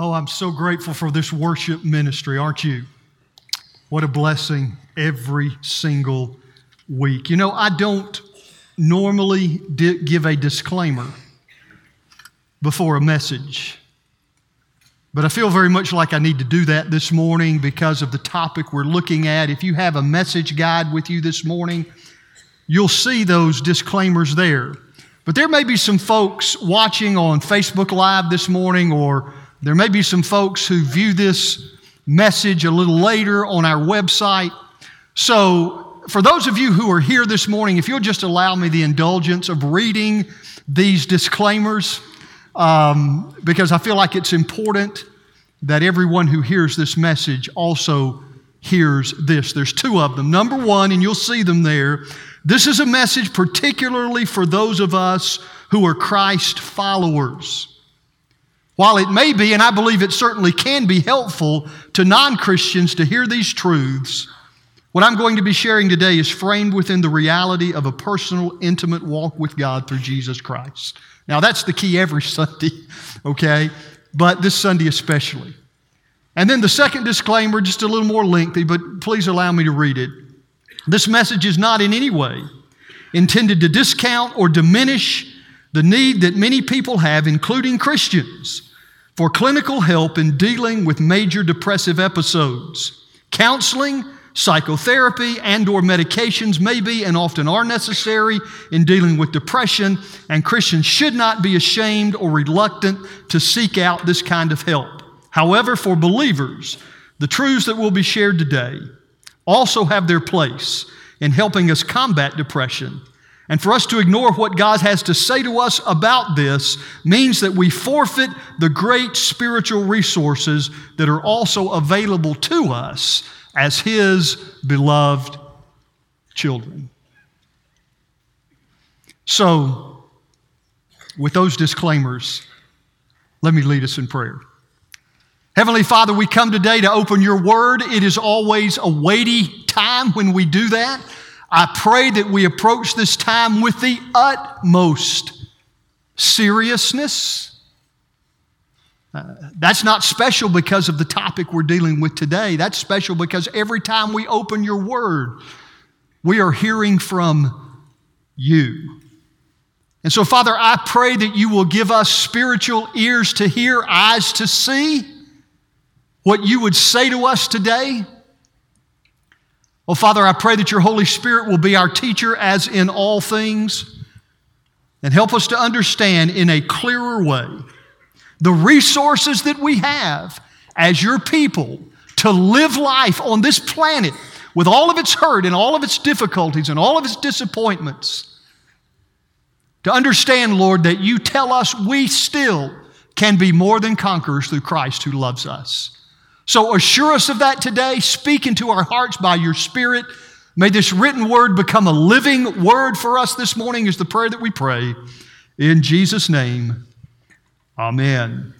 Oh, I'm so grateful for this worship ministry, aren't you? What a blessing every single week. You know, I don't normally give a disclaimer before a message, but I feel very much like I need to do that this morning because of the topic we're looking at. If you have a message guide with you this morning, you'll see those disclaimers there. But there may be some folks watching on Facebook Live this morning or there may be some folks who view this message a little later on our website. So, for those of you who are here this morning, if you'll just allow me the indulgence of reading these disclaimers, um, because I feel like it's important that everyone who hears this message also hears this. There's two of them. Number one, and you'll see them there, this is a message particularly for those of us who are Christ followers. While it may be, and I believe it certainly can be helpful to non Christians to hear these truths, what I'm going to be sharing today is framed within the reality of a personal, intimate walk with God through Jesus Christ. Now, that's the key every Sunday, okay? But this Sunday especially. And then the second disclaimer, just a little more lengthy, but please allow me to read it. This message is not in any way intended to discount or diminish the need that many people have, including Christians for clinical help in dealing with major depressive episodes. Counseling, psychotherapy, and or medications may be and often are necessary in dealing with depression, and Christians should not be ashamed or reluctant to seek out this kind of help. However, for believers, the truths that will be shared today also have their place in helping us combat depression and for us to ignore what God has to say to us about this means that we forfeit the great spiritual resources that are also available to us as His beloved children. So, with those disclaimers, let me lead us in prayer. Heavenly Father, we come today to open your word. It is always a weighty time when we do that. I pray that we approach this time with the utmost seriousness. Uh, that's not special because of the topic we're dealing with today. That's special because every time we open your word, we are hearing from you. And so, Father, I pray that you will give us spiritual ears to hear, eyes to see what you would say to us today. Oh, Father, I pray that your Holy Spirit will be our teacher as in all things and help us to understand in a clearer way the resources that we have as your people to live life on this planet with all of its hurt and all of its difficulties and all of its disappointments. To understand, Lord, that you tell us we still can be more than conquerors through Christ who loves us. So assure us of that today. Speak into our hearts by your Spirit. May this written word become a living word for us this morning, is the prayer that we pray. In Jesus' name, amen.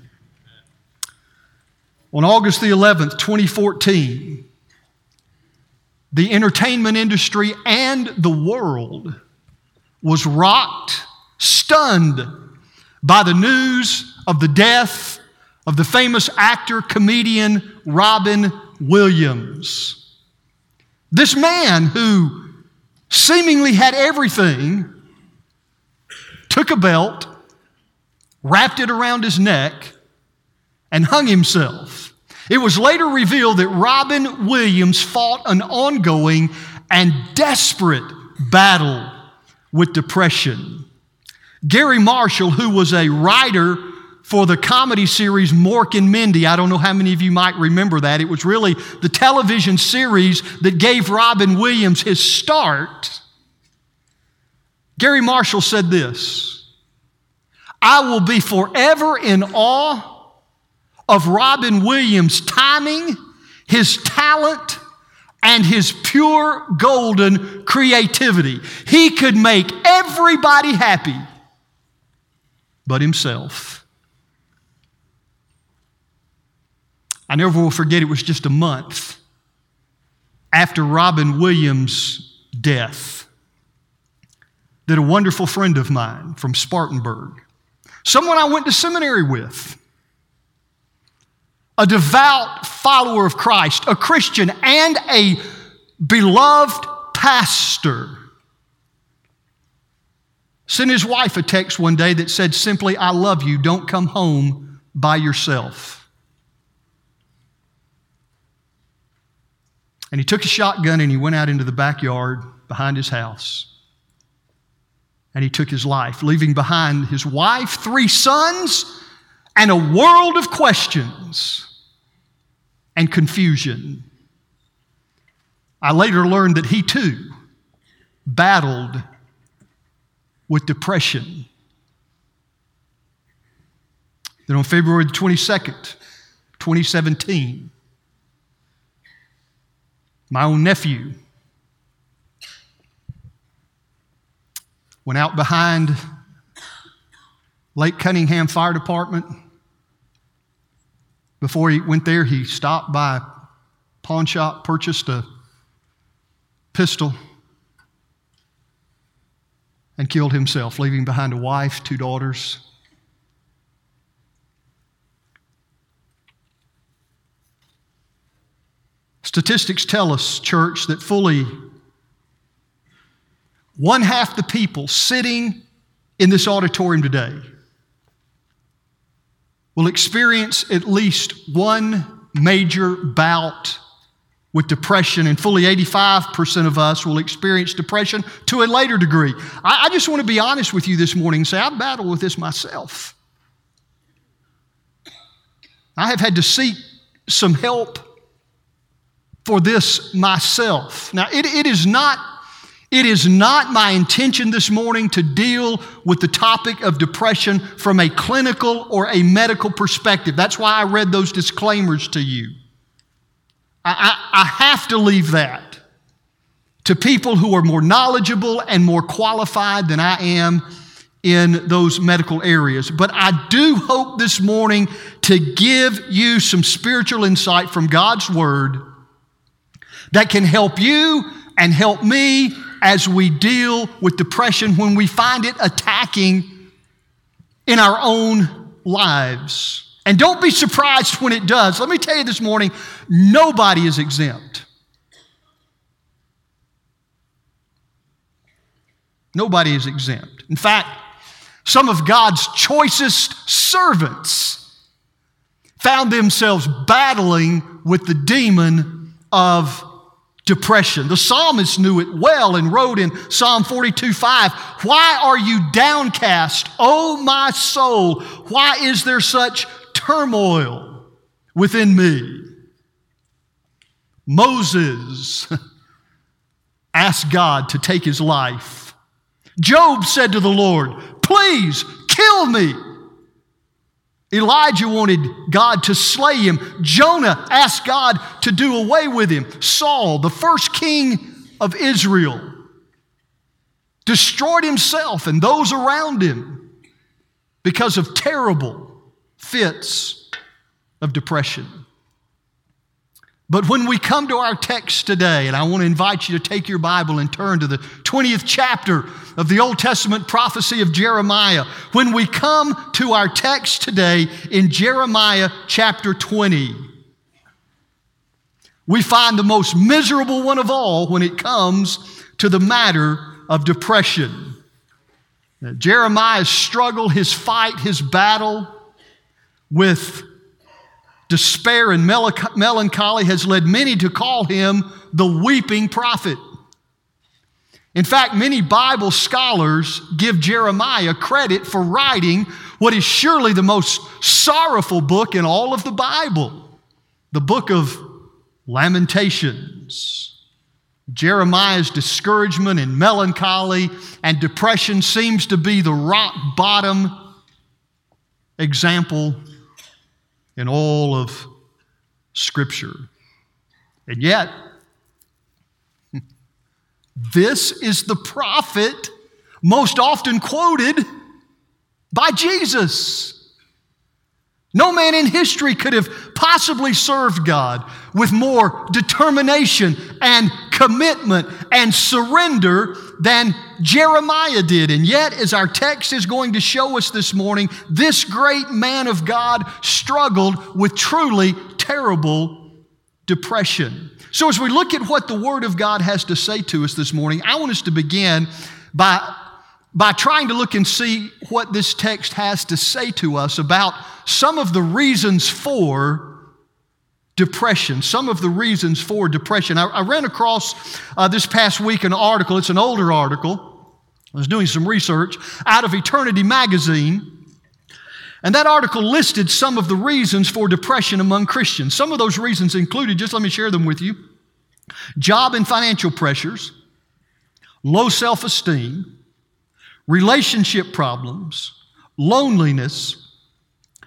On August the 11th, 2014, the entertainment industry and the world was rocked, stunned by the news of the death of the famous actor, comedian Robin Williams. This man who seemingly had everything took a belt, wrapped it around his neck, and hung himself. It was later revealed that Robin Williams fought an ongoing and desperate battle with depression. Garry Marshall, who was a writer for the comedy series Mork and Mindy. I don't know how many of you might remember that. It was really the television series that gave Robin Williams his start. Garry Marshall said this I will be forever in awe of Robin Williams' timing, his talent, and his pure golden creativity. He could make everybody happy but himself. I never will forget, it was just a month after Robin Williams' death that a wonderful friend of mine from Spartanburg, someone I went to seminary with, a devout follower of Christ, a Christian, and a beloved pastor, sent his wife a text one day that said simply, I love you, don't come home by yourself. And he took a shotgun and he went out into the backyard behind his house. And he took his life, leaving behind his wife, three sons, and a world of questions and confusion. I later learned that he too battled with depression. Then on February the 22nd, 2017, my own nephew went out behind Lake Cunningham Fire Department. Before he went there, he stopped by a pawn shop, purchased a pistol, and killed himself, leaving behind a wife, two daughters. Statistics tell us, church, that fully one half the people sitting in this auditorium today will experience at least one major bout with depression, and fully 85% of us will experience depression to a later degree. I, I just want to be honest with you this morning and say, I battle with this myself. I have had to seek some help for this myself. Now, it, it is not. It is not my intention this morning to deal with the topic of depression from a clinical or a medical perspective. That's why I read those disclaimers to you. I, I, have to leave that to people who are more knowledgeable and more qualified than I am in those medical areas. But I do hope this morning to give you some spiritual insight from God's Word that can help you and help me as we deal with depression when we find it attacking in our own lives. And don't be surprised when it does. Let me tell you this morning nobody is exempt. Nobody is exempt. In fact, some of God's choicest servants found themselves battling with the demon of depression. The psalmist knew it well and wrote in Psalm 42 5, Why are you downcast, O my soul? Why is there such turmoil within me. Moses asked God to take his life. Job said to the Lord, Please kill me. Elijah wanted God to slay him. Jonah asked God to do away with him. Saul, the first king of Israel, destroyed himself and those around him because of terrible fits of depression. But when we come to our text today, and I want to invite you to take your Bible and turn to the 20th chapter of the Old Testament prophecy of Jeremiah. When we come to our text today in Jeremiah chapter 20, we find the most miserable one of all when it comes to the matter of depression. Now, Jeremiah's struggle, his fight, his battle, with despair and melancholy has led many to call him the weeping prophet. In fact, many Bible scholars give Jeremiah credit for writing what is surely the most sorrowful book in all of the Bible the book of Lamentations. Jeremiah's discouragement and melancholy and depression seems to be the rock bottom example in all of Scripture. And yet, this is the prophet most often quoted by Jesus. No man in history could have possibly served God with more determination and commitment and surrender than Jeremiah did. And yet, as our text is going to show us this morning, this great man of God struggled with truly terrible depression. So, as we look at what the Word of God has to say to us this morning, I want us to begin by, by trying to look and see what this text has to say to us about some of the reasons for depression, some of the reasons for depression. I, I ran across uh, this past week an article, it's an older article. I was doing some research out of Eternity Magazine. And that article listed some of the reasons for depression among Christians. Some of those reasons included, just let me share them with you job and financial pressures, low self esteem, relationship problems, loneliness,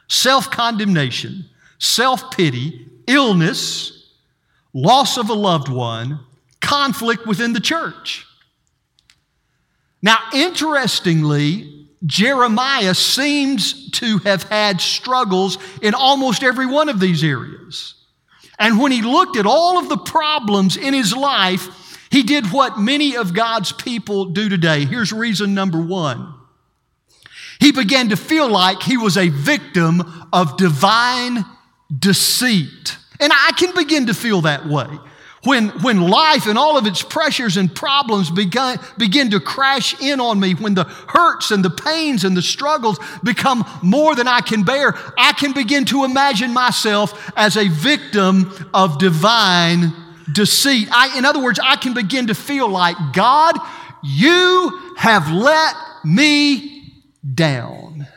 self condemnation, self pity, illness, loss of a loved one, conflict within the church. Now, interestingly, Jeremiah seems to have had struggles in almost every one of these areas. And when he looked at all of the problems in his life, he did what many of God's people do today. Here's reason number one. He began to feel like he was a victim of divine deceit. And I can begin to feel that way. When, when life and all of its pressures and problems begin, begin to crash in on me, when the hurts and the pains and the struggles become more than I can bear, I can begin to imagine myself as a victim of divine deceit. I, in other words, I can begin to feel like, God, you have let me down.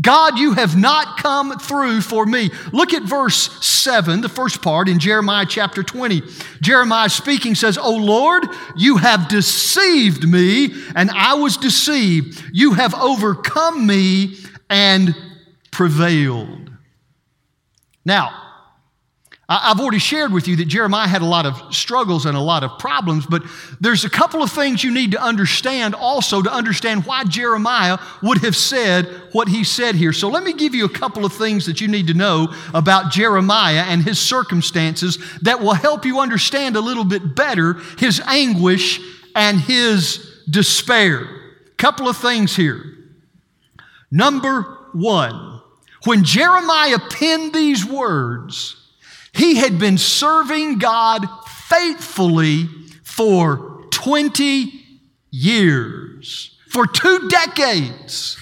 God, you have not come through for me. Look at verse 7, the first part in Jeremiah chapter 20. Jeremiah speaking says, O Lord, you have deceived me, and I was deceived. You have overcome me and prevailed. Now, I've already shared with you that Jeremiah had a lot of struggles and a lot of problems, but there's a couple of things you need to understand also to understand why Jeremiah would have said what he said here. So let me give you a couple of things that you need to know about Jeremiah and his circumstances that will help you understand a little bit better his anguish and his despair. Couple of things here. Number one, when Jeremiah penned these words, he had been serving God faithfully for 20 years, for two decades.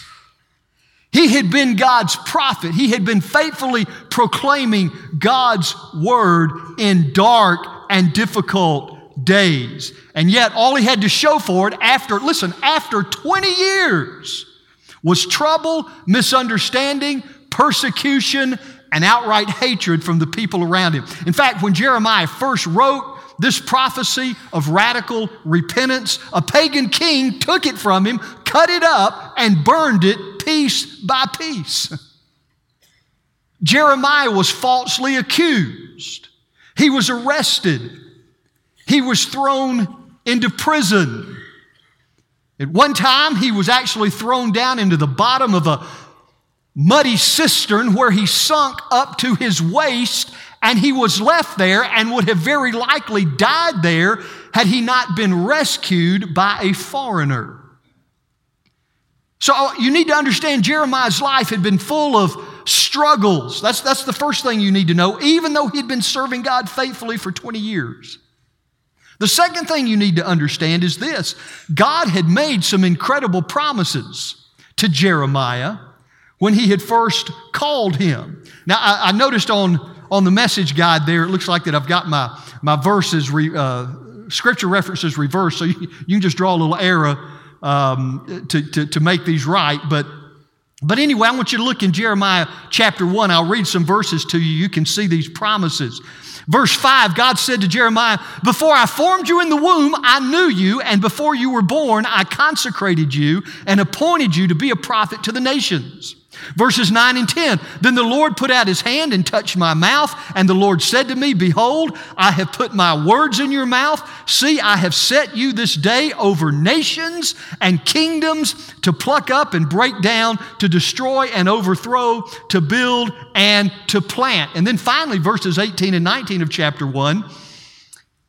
He had been God's prophet. He had been faithfully proclaiming God's word in dark and difficult days. And yet, all he had to show for it after, listen, after 20 years was trouble, misunderstanding, persecution, and outright hatred from the people around him. In fact, when Jeremiah first wrote this prophecy of radical repentance, a pagan king took it from him, cut it up, and burned it piece by piece. Jeremiah was falsely accused. He was arrested. He was thrown into prison. At one time, he was actually thrown down into the bottom of a muddy cistern where he sunk up to his waist and he was left there and would have very likely died there had he not been rescued by a foreigner. So uh, you need to understand Jeremiah's life had been full of struggles. That's, that's the first thing you need to know, even though he'd been serving God faithfully for 20 years. The second thing you need to understand is this God had made some incredible promises to Jeremiah when he had first called him. Now, I, I noticed on, on the message guide there, it looks like that I've got my, my verses, re, uh, scripture references reversed, so you, you, can just draw a little arrow um, to, to, to make these right. But, but anyway, I want you to look in Jeremiah chapter 1. I'll read some verses to you. You can see these promises. Verse 5, God said to Jeremiah, Before I formed you in the womb, I knew you, and before you were born, I consecrated you and appointed you to be a prophet to the nations. Verses 9 and 10. Then the Lord put out his hand and touched my mouth, and the Lord said to me, Behold, I have put my words in your mouth. See, I have set you this day over nations and kingdoms to pluck up and break down, to destroy and overthrow, to build and to plant. And then finally, verses 18 and 19 of chapter 1.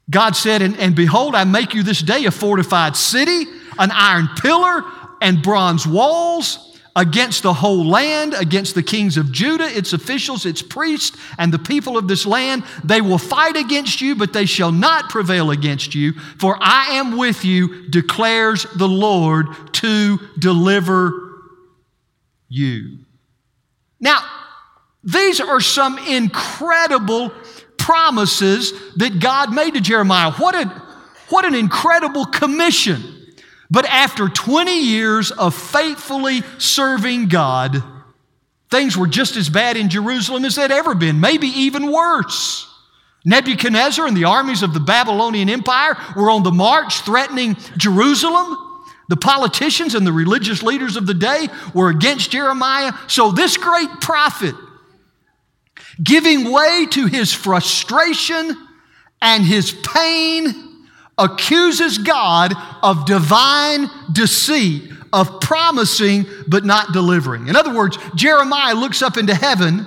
God said, and, and behold, I make you this day a fortified city, an iron pillar, and bronze walls against the whole land, against the kings of Judah, its officials, its priests, and the people of this land. They will fight against you, but they shall not prevail against you, for I am with you, declares the Lord, to deliver you. Now, these are some incredible promises that God made to Jeremiah. What, a, what an incredible commission. But after 20 years of faithfully serving God, things were just as bad in Jerusalem as they'd ever been, maybe even worse. Nebuchadnezzar and the armies of the Babylonian Empire were on the march threatening Jerusalem. The politicians and the religious leaders of the day were against Jeremiah. So, this great prophet, giving way to his frustration and his pain, accuses God of divine deceit, of promising but not delivering. In other words, Jeremiah looks up into heaven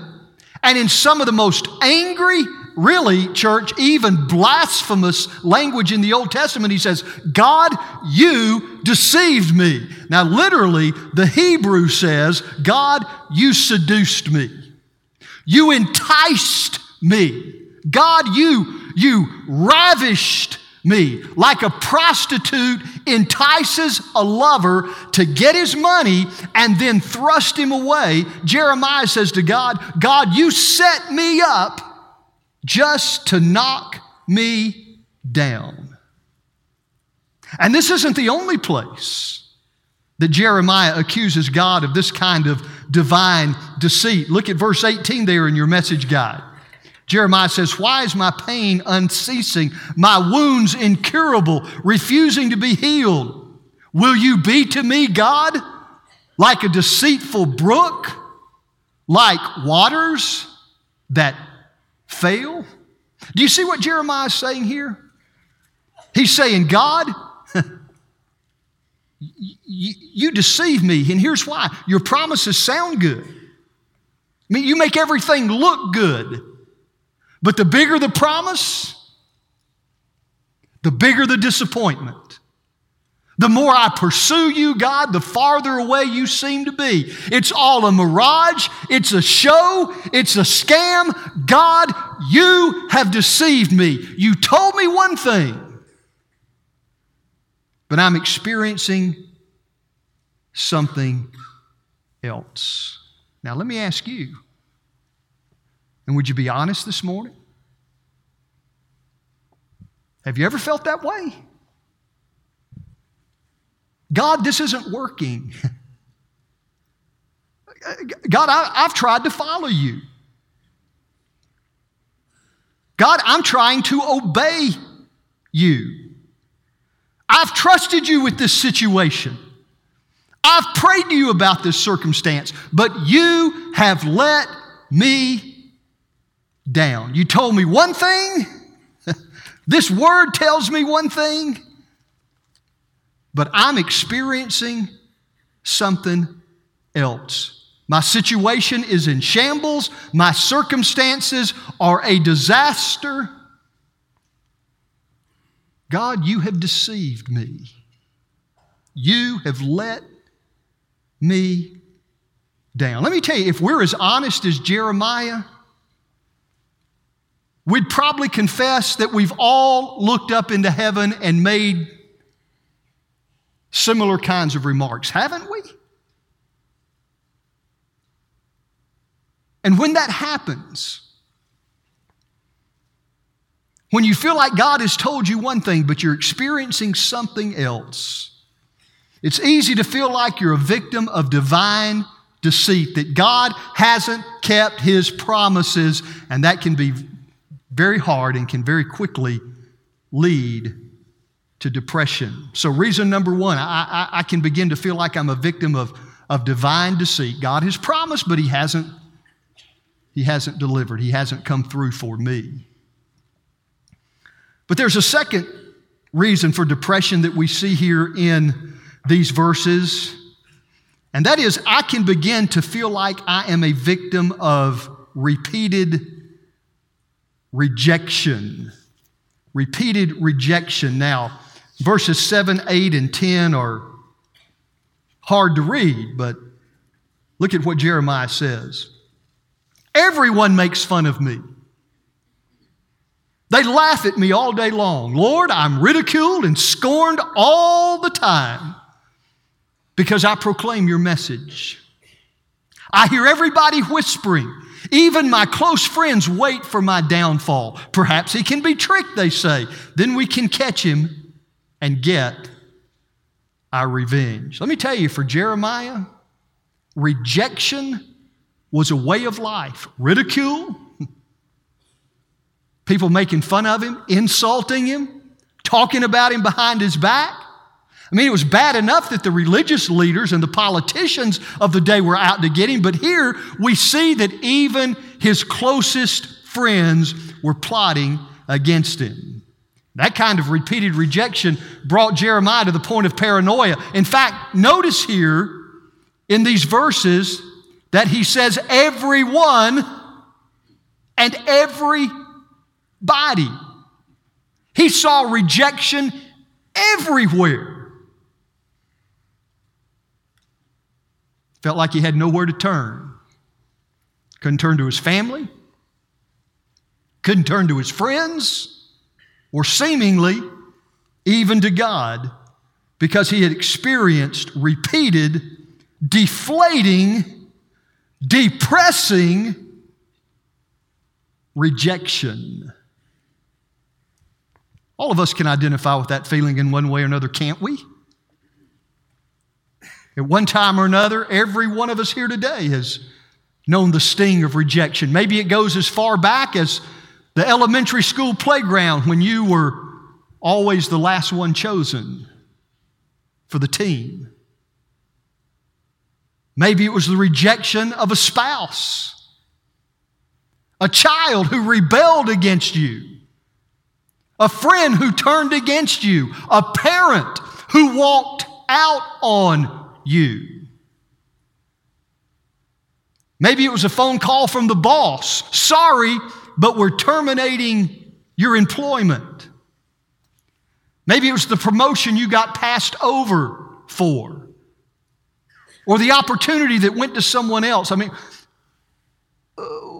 and in some of the most angry, really, church, even blasphemous language in the Old Testament, he says, God, you deceived me. Now, literally, the Hebrew says, God, you seduced me. You enticed me. God, you, you ravished me. Like a prostitute entices a lover to get his money and then thrust him away, Jeremiah says to God, God, you set me up just to knock me down. And this isn't the only place that Jeremiah accuses God of this kind of divine deceit. Look at verse 18 there in your message guide. Jeremiah says, Why is my pain unceasing, my wounds incurable, refusing to be healed? Will you be to me, God, like a deceitful brook, like waters that fail? Do you see what Jeremiah is saying here? He's saying, God, you deceive me, and here's why. Your promises sound good. I mean, you make everything look good. But the bigger the promise, the bigger the disappointment. The more I pursue you, God, the farther away you seem to be. It's all a mirage. It's a show. It's a scam. God, you have deceived me. You told me one thing, but I'm experiencing something else. Now, let me ask you and would you be honest this morning? Have you ever felt that way? God, this isn't working. God, I, have tried to follow you. God, I'm trying to obey you. I've trusted you with this situation. I've prayed to you about this circumstance, but you have let me down. You told me one thing, this word tells me one thing, but I'm experiencing something else. My situation is in shambles, my circumstances are a disaster. God, you have deceived me. You have let me down. Let me tell you, if we're as honest as Jeremiah, we'd probably confess that we've all looked up into heaven and made similar kinds of remarks, haven't we? And when that happens, when you feel like God has told you one thing, but you're experiencing something else, it's easy to feel like you're a victim of divine deceit, that God hasn't kept his promises, and that can be very hard and can very quickly lead to depression. So, reason number one, I, I, I, can begin to feel like I'm a victim of, of divine deceit. God has promised, but He hasn't, He hasn't delivered. He hasn't come through for me. But there's a second reason for depression that we see here in these verses, and that is I can begin to feel like I am a victim of repeated rejection. repeated rejection. Now, verses 7, 8, and 10 are hard to read, but look at what Jeremiah says. Everyone makes fun of me. They laugh at me all day long. Lord, I'm ridiculed and scorned all the time because I proclaim your message. I hear everybody whispering. Even my close friends wait for my downfall. Perhaps he can be tricked, they say. Then we can catch him and get our revenge. Let me tell you, for Jeremiah, rejection was a way of life. Ridicule, People making fun of him, insulting him, talking about him behind his back. I mean, it was bad enough that the religious leaders and the politicians of the day were out to get him, but here we see that even his closest friends were plotting against him. That kind of repeated rejection brought Jeremiah to the point of paranoia. In fact, notice here in these verses that he says, everyone and every body. He saw rejection everywhere. Felt like he had nowhere to turn. Couldn't turn to his family, couldn't turn to his friends, or seemingly even to God because he had experienced repeated, deflating, depressing rejection. All of us can identify with that feeling in one way or another, can't we? At one time or another, every one of us here today has known the sting of rejection. Maybe it goes as far back as the elementary school playground when you were always the last one chosen for the team. Maybe it was the rejection of a spouse, a child who rebelled against you a friend who turned against you, a parent who walked out on you. Maybe it was a phone call from the boss. Sorry, but we're terminating your employment. Maybe it was the promotion you got passed over for, or the opportunity that went to someone else. I mean,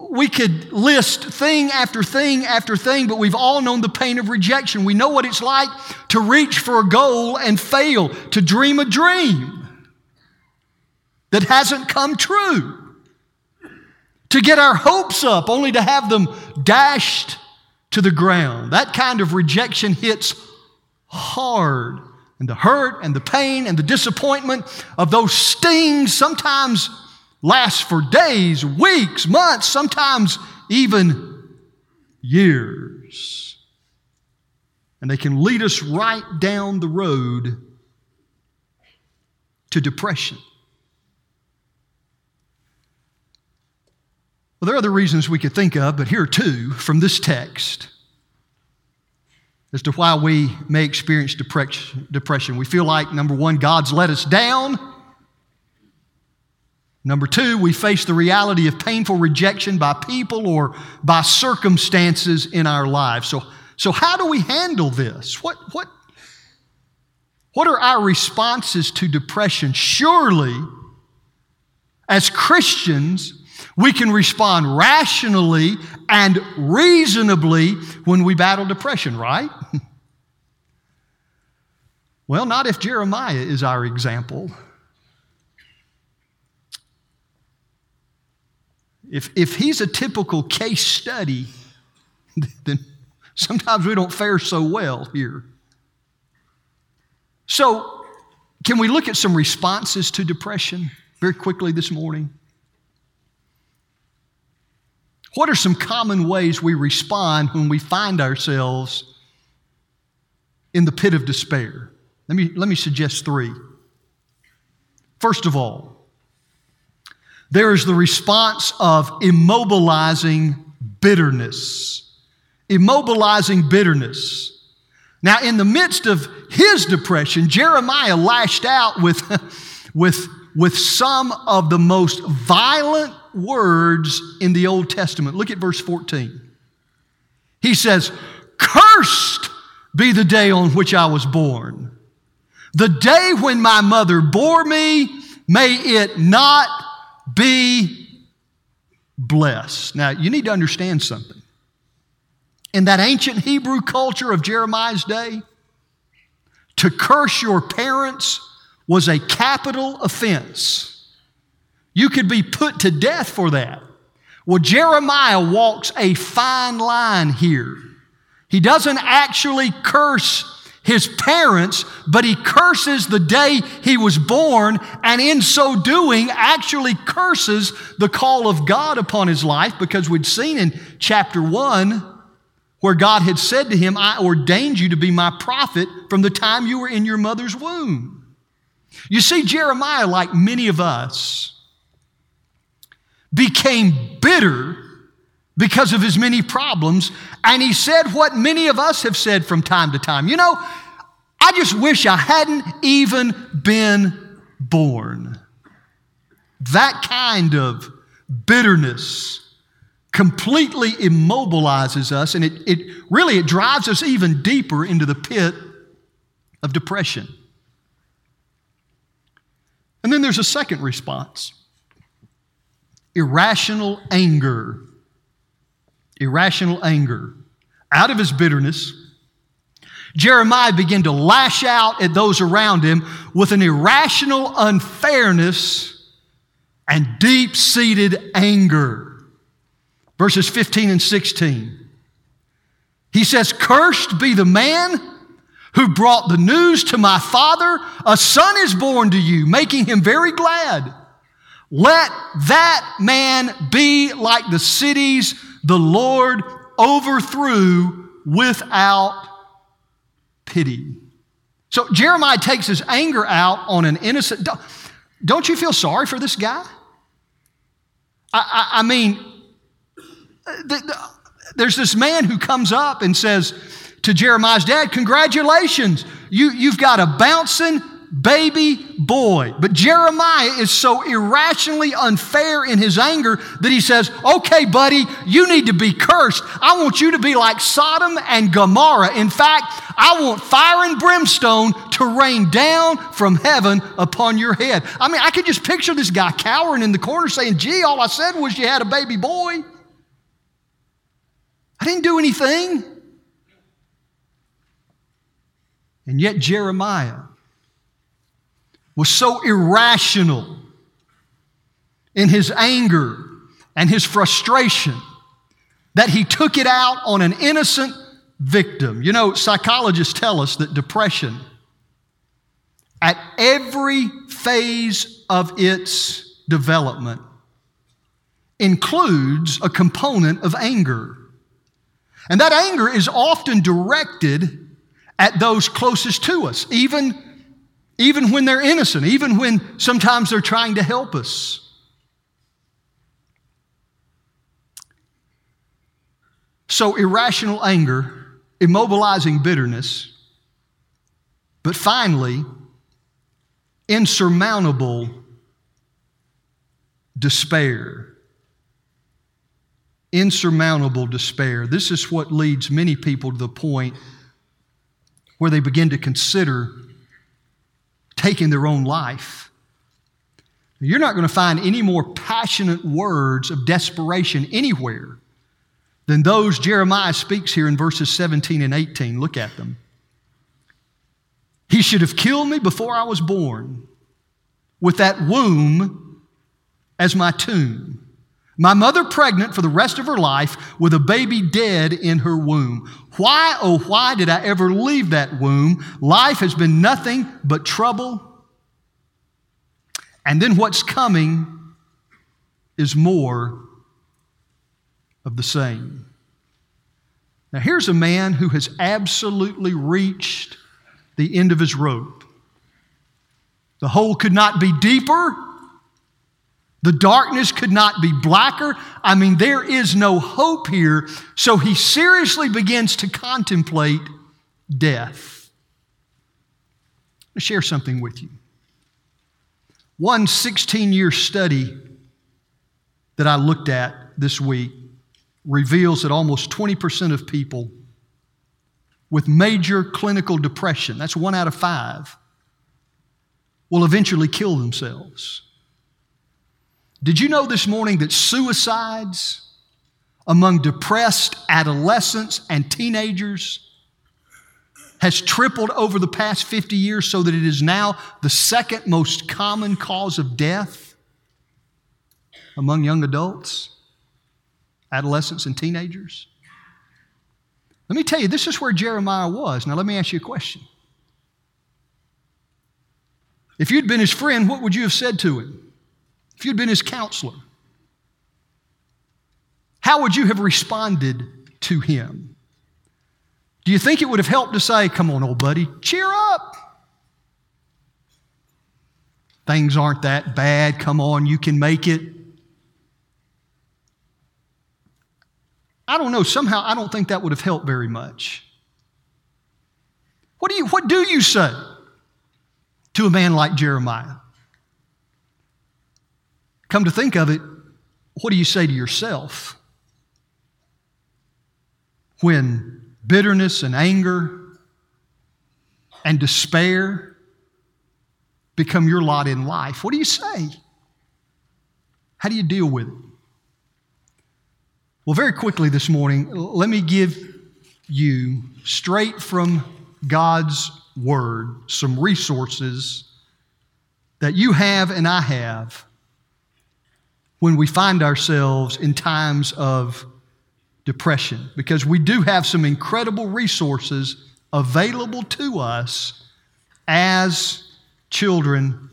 we could list thing after thing after thing, but we've all known the pain of rejection. We know what it's like to reach for a goal and fail, to dream a dream that hasn't come true, to get our hopes up only to have them dashed to the ground. That kind of rejection hits hard. And the hurt and the pain and the disappointment of those stings sometimes lasts for days, weeks, months, sometimes even years. And they can lead us right down the road to depression. Well, there are other reasons we could think of, but here are two from this text as to why we may experience depression. We feel like, number one, God's let us down. Number two, we face the reality of painful rejection by people or by circumstances in our lives. So, so how do we handle this? What, what, what are our responses to depression? Surely, as Christians, we can respond rationally and reasonably when we battle depression, right? well, not if Jeremiah is our example. If, if he's a typical case study, then sometimes we don't fare so well here. So, can we look at some responses to depression very quickly this morning? What are some common ways we respond when we find ourselves in the pit of despair? Let me, let me suggest three. First of all, there is the response of immobilizing bitterness. Immobilizing bitterness. Now, in the midst of his depression, Jeremiah lashed out with, with, with some of the most violent words in the Old Testament. Look at verse 14. He says, Cursed be the day on which I was born. The day when my mother bore me, may it not be blessed. Now, you need to understand something. In that ancient Hebrew culture of Jeremiah's day, to curse your parents was a capital offense. You could be put to death for that. Well, Jeremiah walks a fine line here. He doesn't actually curse his parents, but he curses the day he was born, and in so doing, actually curses the call of God upon his life because we'd seen in chapter 1 where God had said to him, I ordained you to be my prophet from the time you were in your mother's womb. You see, Jeremiah, like many of us, became bitter because of his many problems, and he said what many of us have said from time to time. You know, I just wish I hadn't even been born. That kind of bitterness completely immobilizes us and it, it really it drives us even deeper into the pit of depression and then there's a second response. Irrational anger. Irrational anger. Out of his bitterness Jeremiah began to lash out at those around him with an irrational unfairness and deep seated anger. Verses 15 and 16. He says, Cursed be the man who brought the news to my father, a son is born to you, making him very glad. Let that man be like the cities the Lord overthrew without pity. So Jeremiah takes his anger out on an innocent. Don't you feel sorry for this guy? I, I, I mean, there's this man who comes up and says to Jeremiah's dad, Congratulations, you, you've got a bouncing baby boy. But Jeremiah is so irrationally unfair in his anger that he says, Okay, buddy, you need to be cursed. I want you to be like Sodom and Gomorrah. In fact, I want fire and brimstone to rain down from heaven upon your head. I mean, I could just picture this guy cowering in the corner saying, Gee, all I said was you had a baby boy. I didn't do anything. And yet, Jeremiah was so irrational in his anger and his frustration that he took it out on an innocent victim. You know, psychologists tell us that depression, at every phase of its development, includes a component of anger. And that anger is often directed at those closest to us, even, even when they're innocent, even when sometimes they're trying to help us. So, irrational anger, immobilizing bitterness, but finally, insurmountable despair insurmountable despair. This is what leads many people to the point where they begin to consider taking their own life. You're not going to find any more passionate words of desperation anywhere than those Jeremiah speaks here in verses 17 and 18. Look at them. He should have killed me before I was born, with that womb as my tomb. My mother pregnant for the rest of her life with a baby dead in her womb. Why, oh, why did I ever leave that womb? Life has been nothing but trouble. And then what's coming is more of the same. Now, here's a man who has absolutely reached the end of his rope. The hole could not be deeper the darkness could not be blacker. I mean, there is no hope here. So he seriously begins to contemplate death. I'll share something with you. One 16 year study that I looked at this week reveals that almost 20% of people with major clinical depression, that's one out of five, will eventually kill themselves. Did you know this morning that suicides among depressed adolescents and teenagers has tripled over the past 50 years so that it is now the second most common cause of death among young adults, adolescents, and teenagers? Let me tell you, this is where Jeremiah was. Now, let me ask you a question. If you'd been his friend, what would you have said to him? If you'd been his counselor, how would you have responded to him? Do you think it would have helped to say, Come on, old buddy, cheer up? Things aren't that bad. Come on, you can make it. I don't know. Somehow, I don't think that would have helped very much. What do you, what do, you say to a man like Jeremiah? Come to think of it, what do you say to yourself? When bitterness and anger and despair become your lot in life, what do you say? How do you deal with it? Well, very quickly this morning, let me give you straight from God's Word some resources that you have and I have when we find ourselves in times of depression, because we do have some incredible resources available to us as children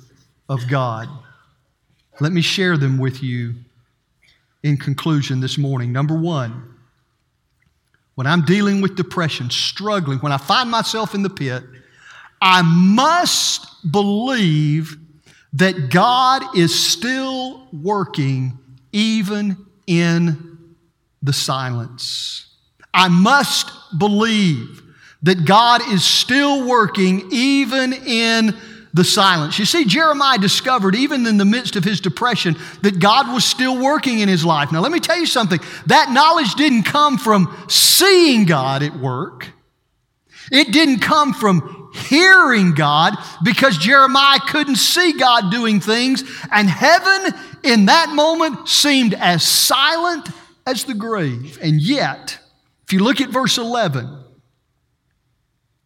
of God. Let me share them with you in conclusion this morning. Number one, when I'm dealing with depression, struggling, when I find myself in the pit, I must believe that God is still working even in the silence. I must believe that God is still working even in the silence. You see, Jeremiah discovered, even in the midst of his depression, that God was still working in his life. Now, let me tell you something that knowledge didn't come from seeing God at work, it didn't come from hearing God because Jeremiah couldn't see God doing things, and heaven in that moment seemed as silent as the grave. And yet, if you look at verse 11,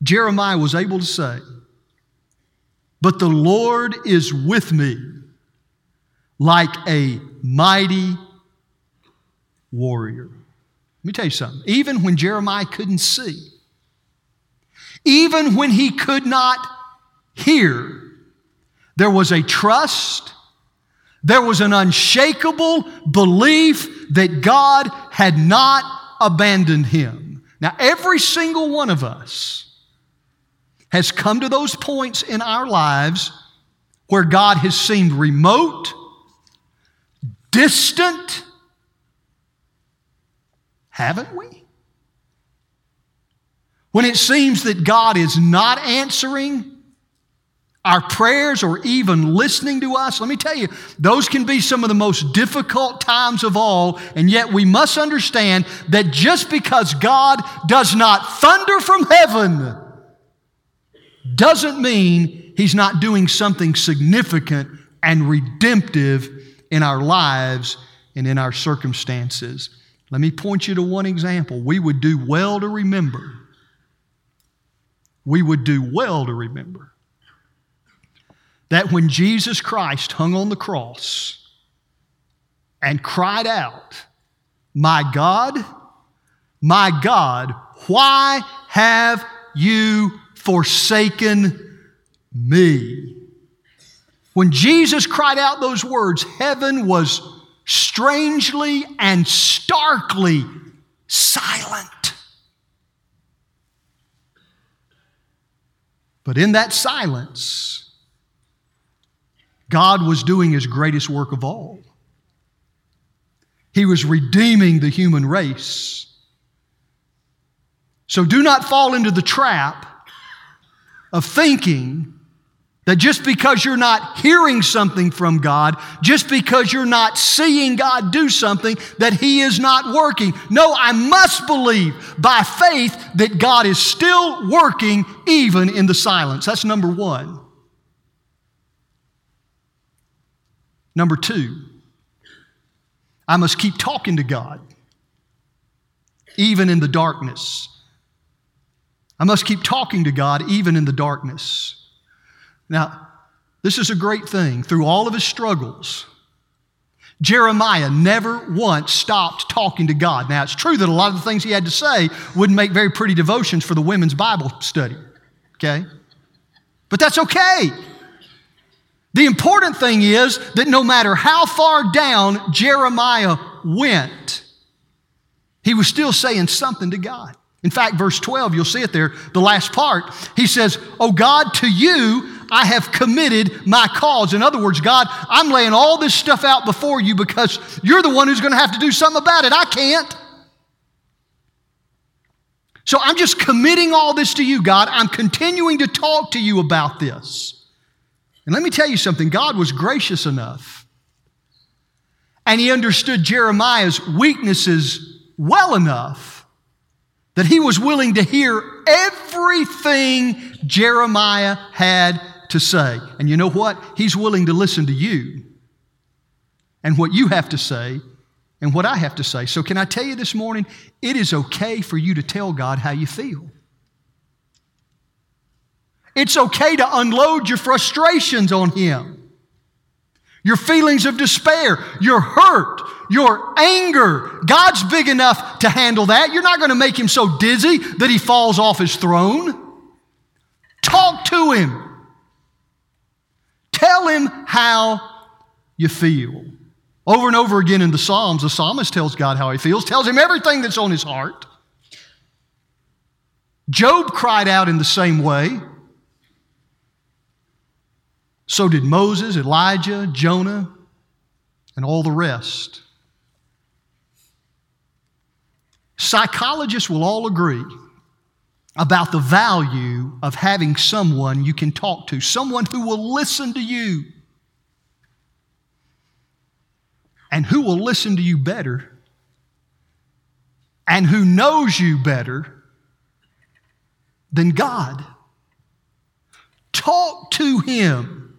Jeremiah was able to say, but the Lord is with me like a mighty warrior. Let me tell you something. Even when Jeremiah couldn't see, even when he could not hear, there was a trust, there was an unshakable belief that God had not abandoned him. Now, every single one of us has come to those points in our lives where God has seemed remote, distant. Haven't we? When it seems that God is not answering our prayers or even listening to us, let me tell you, those can be some of the most difficult times of all. And yet we must understand that just because God does not thunder from heaven, doesn't mean He's not doing something significant and redemptive in our lives and in our circumstances. Let me point you to one example. We would do well to remember. We would do well to remember that when Jesus Christ hung on the cross and cried out, My God, my God, why have you forsaken me. When Jesus cried out those words, heaven was strangely and starkly silent. But in that silence, God was doing his greatest work of all. He was redeeming the human race. So do not fall into the trap of thinking That just because you're not hearing something from God, just because you're not seeing God do something, that He is not working. No, I must believe by faith that God is still working even in the silence. That's number one. Number two, I must keep talking to God, even in the darkness. I must keep talking to God, even in the darkness. Now, this is a great thing. Through all of his struggles, Jeremiah never once stopped talking to God. Now, it's true that a lot of the things he had to say wouldn't make very pretty devotions for the women's Bible study, okay? But that's okay. The important thing is that no matter how far down Jeremiah went, he was still saying something to God. In fact, verse 12, you'll see it there, the last part, he says, Oh God, to you I have committed my cause. In other words, God, I'm laying all this stuff out before you because you're the one who's going to have to do something about it. I can't. So I'm just committing all this to you, God. I'm continuing to talk to you about this. And let me tell you something God was gracious enough, and He understood Jeremiah's weaknesses well enough that He was willing to hear everything Jeremiah had to say. And you know what? He's willing to listen to you and what you have to say and what I have to say. So, can I tell you this morning? It is okay for you to tell God how you feel. It's okay to unload your frustrations on Him, your feelings of despair, your hurt, your anger. God's big enough to handle that. You're not going to make Him so dizzy that He falls off His throne. Talk to Him. Tell him how you feel. Over and over again in the Psalms, the psalmist tells God how he feels, tells him everything that's on his heart. Job cried out in the same way. So did Moses, Elijah, Jonah, and all the rest. Psychologists will all agree about the value of having someone you can talk to, someone who will listen to you and who will listen to you better and who knows you better than God. Talk to Him.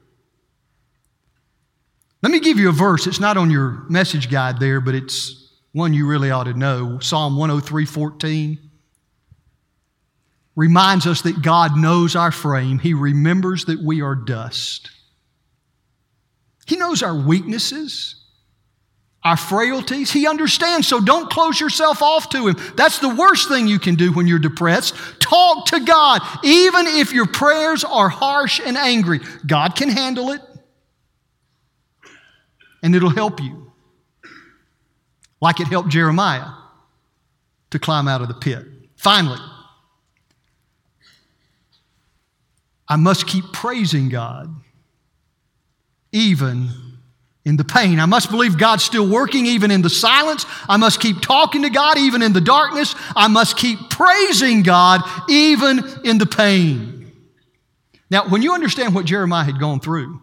Let me give you a verse. It's not on your message guide there, but it's one you really ought to know Psalm 103 14 reminds us that God knows our frame. He remembers that we are dust. He knows our weaknesses, our frailties. He understands, so don't close yourself off to Him. That's the worst thing you can do when you're depressed. Talk to God, even if your prayers are harsh and angry. God can handle it, and it'll help you. Like it helped Jeremiah to climb out of the pit. Finally, I must keep praising God, even in the pain. I must believe God's still working even in the silence. I must keep talking to God even in the darkness. I must keep praising God even in the pain. Now, when you understand what Jeremiah had gone through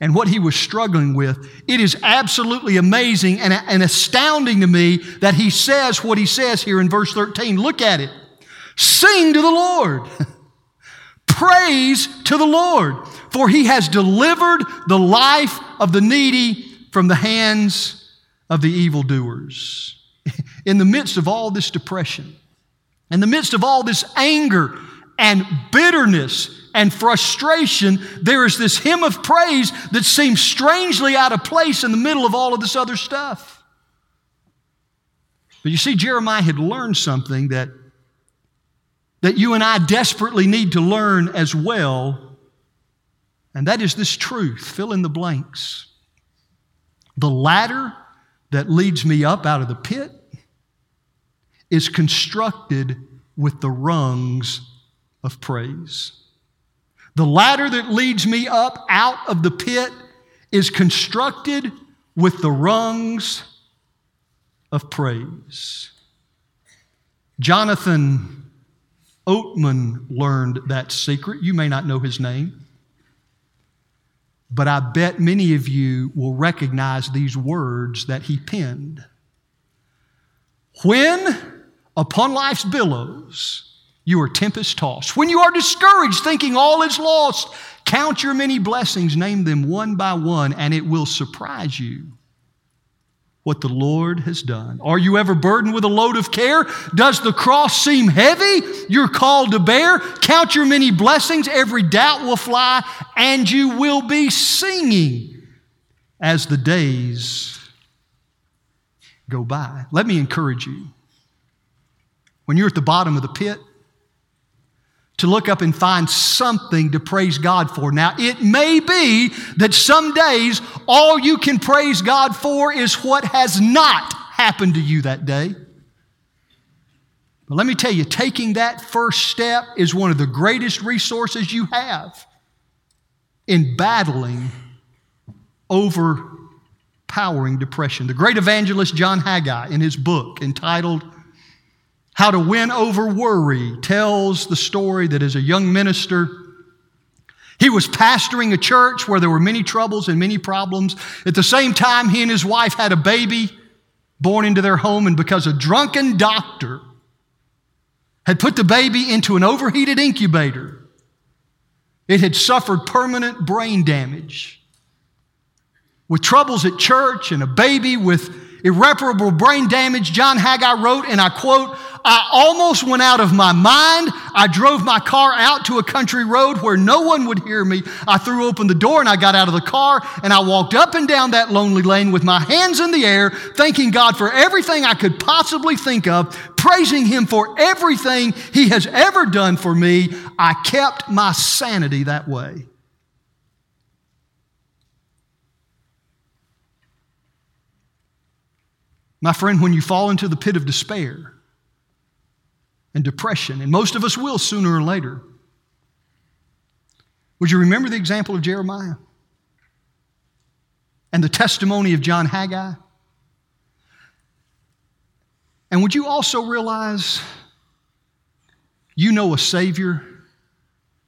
and what he was struggling with, it is absolutely amazing and, and astounding to me that he says what he says here in verse 13. Look at it. Sing to the Lord. Praise to the Lord, for he has delivered the life of the needy from the hands of the evildoers. In the midst of all this depression, in the midst of all this anger and bitterness and frustration, there is this hymn of praise that seems strangely out of place in the middle of all of this other stuff. But you see, Jeremiah had learned something that that you and I desperately need to learn as well, and that is this truth fill in the blanks. The ladder that leads me up out of the pit is constructed with the rungs of praise. The ladder that leads me up out of the pit is constructed with the rungs of praise. Jonathan Oatman learned that secret. You may not know his name. but I bet many of you will recognize these words that he penned. When upon life's billows you are tempest tossed, when you are discouraged, thinking all is lost, count your many blessings, name them one by one, and it will surprise you what the Lord has done. Are you ever burdened with a load of care? Does the cross seem heavy? You're called to bear. Count your many blessings. Every doubt will fly, and you will be singing as the days go by. Let me encourage you. When you're at the bottom of the pit, to look up and find something to praise God for. Now, it may be that some days all you can praise God for is what has not happened to you that day. But let me tell you, taking that first step is one of the greatest resources you have in battling overpowering depression. The great evangelist John Haggai, in his book entitled how to Win Over Worry tells the story that as a young minister, he was pastoring a church where there were many troubles and many problems. At the same time, he and his wife had a baby born into their home, and because a drunken doctor had put the baby into an overheated incubator, it had suffered permanent brain damage. With troubles at church and a baby with irreparable brain damage, John Haggai wrote, and I quote, I almost went out of my mind. I drove my car out to a country road where no one would hear me. I threw open the door and I got out of the car and I walked up and down that lonely lane with my hands in the air, thanking God for everything I could possibly think of, praising Him for everything He has ever done for me. I kept my sanity that way. My friend, when you fall into the pit of despair, and depression, and most of us will sooner or later. Would you remember the example of Jeremiah and the testimony of John Haggai? And would you also realize you know a Savior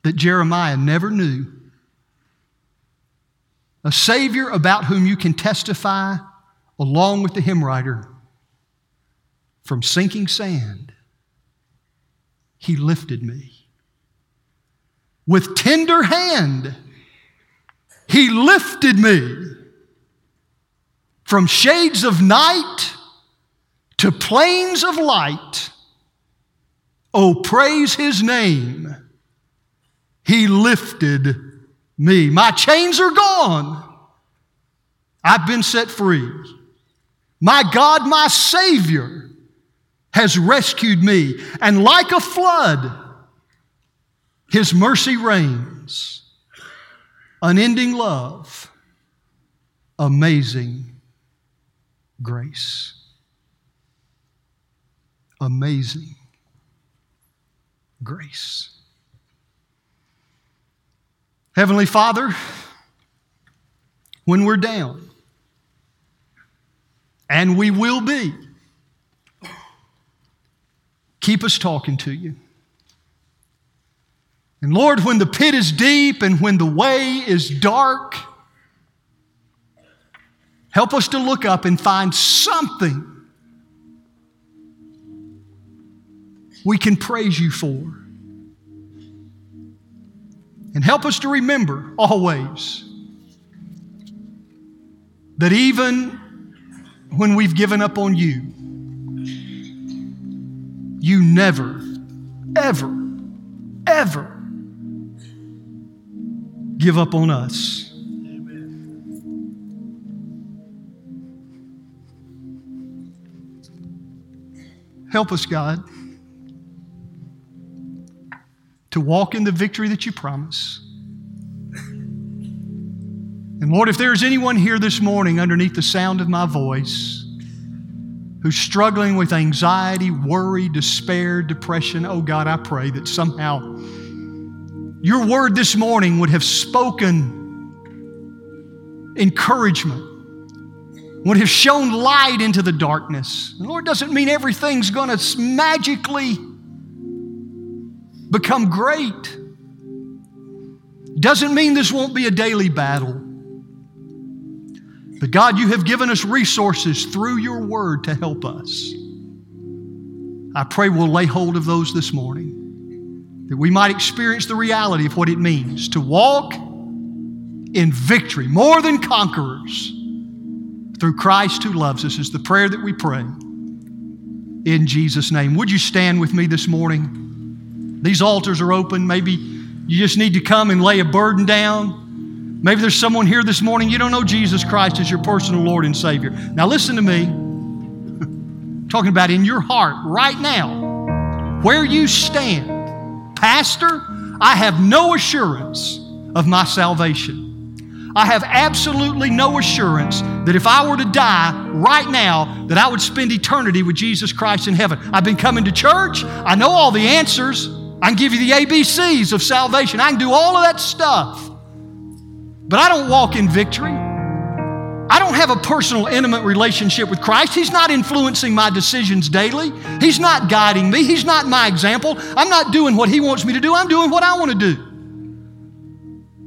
that Jeremiah never knew? A Savior about whom you can testify along with the hymn writer from sinking sand he lifted me. With tender hand, He lifted me from shades of night to plains of light. Oh, praise His name. He lifted me. My chains are gone. I've been set free. My God, my Savior, has rescued me. And like a flood, His mercy rains. Unending love, amazing grace. Amazing grace. Heavenly Father, when we're down, and we will be, Keep us talking to you. And Lord, when the pit is deep and when the way is dark, help us to look up and find something we can praise you for. And help us to remember always that even when we've given up on you, you never, ever, ever give up on us. Help us, God, to walk in the victory that you promise. And Lord, if there is anyone here this morning underneath the sound of my voice, who's struggling with anxiety, worry, despair, depression, oh God, I pray that somehow your word this morning would have spoken encouragement, would have shone light into the darkness. The Lord doesn't mean everything's going to magically become great. Doesn't mean this won't be a daily battle. But God, you have given us resources through your word to help us. I pray we'll lay hold of those this morning, that we might experience the reality of what it means to walk in victory, more than conquerors, through Christ who loves us, is the prayer that we pray. In Jesus' name. Would you stand with me this morning? These altars are open. Maybe you just need to come and lay a burden down. Maybe there's someone here this morning, you don't know Jesus Christ as your personal Lord and Savior. Now, listen to me. talking about in your heart right now, where you stand. Pastor, I have no assurance of my salvation. I have absolutely no assurance that if I were to die right now, that I would spend eternity with Jesus Christ in heaven. I've been coming to church. I know all the answers. I can give you the ABCs of salvation. I can do all of that stuff. But I don't walk in victory. I don't have a personal, intimate relationship with Christ. He's not influencing my decisions daily. He's not guiding me. He's not my example. I'm not doing what He wants me to do. I'm doing what I want to do.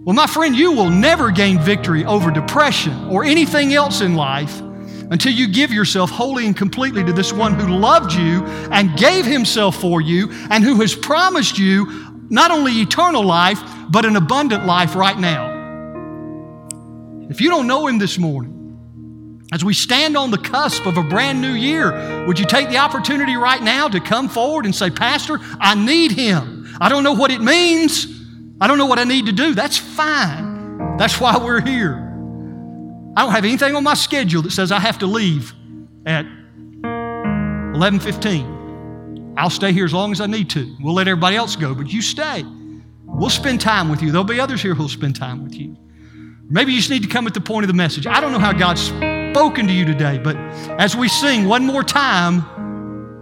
Well, my friend, you will never gain victory over depression or anything else in life until you give yourself wholly and completely to this one who loved you and gave himself for you and who has promised you not only eternal life, but an abundant life right now. If you don't know him this morning, as we stand on the cusp of a brand new year, would you take the opportunity right now to come forward and say, Pastor, I need him. I don't know what it means. I don't know what I need to do. That's fine. That's why we're here. I don't have anything on my schedule that says I have to leave at 11:15. I'll stay here as long as I need to. We'll let everybody else go, but you stay. We'll spend time with you. There'll be others here who'll spend time with you. Maybe you just need to come at the point of the message. I don't know how God's spoken to you today, but as we sing one more time,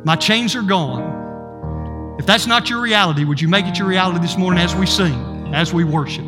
my chains are gone. If that's not your reality, would you make it your reality this morning as we sing, as we worship?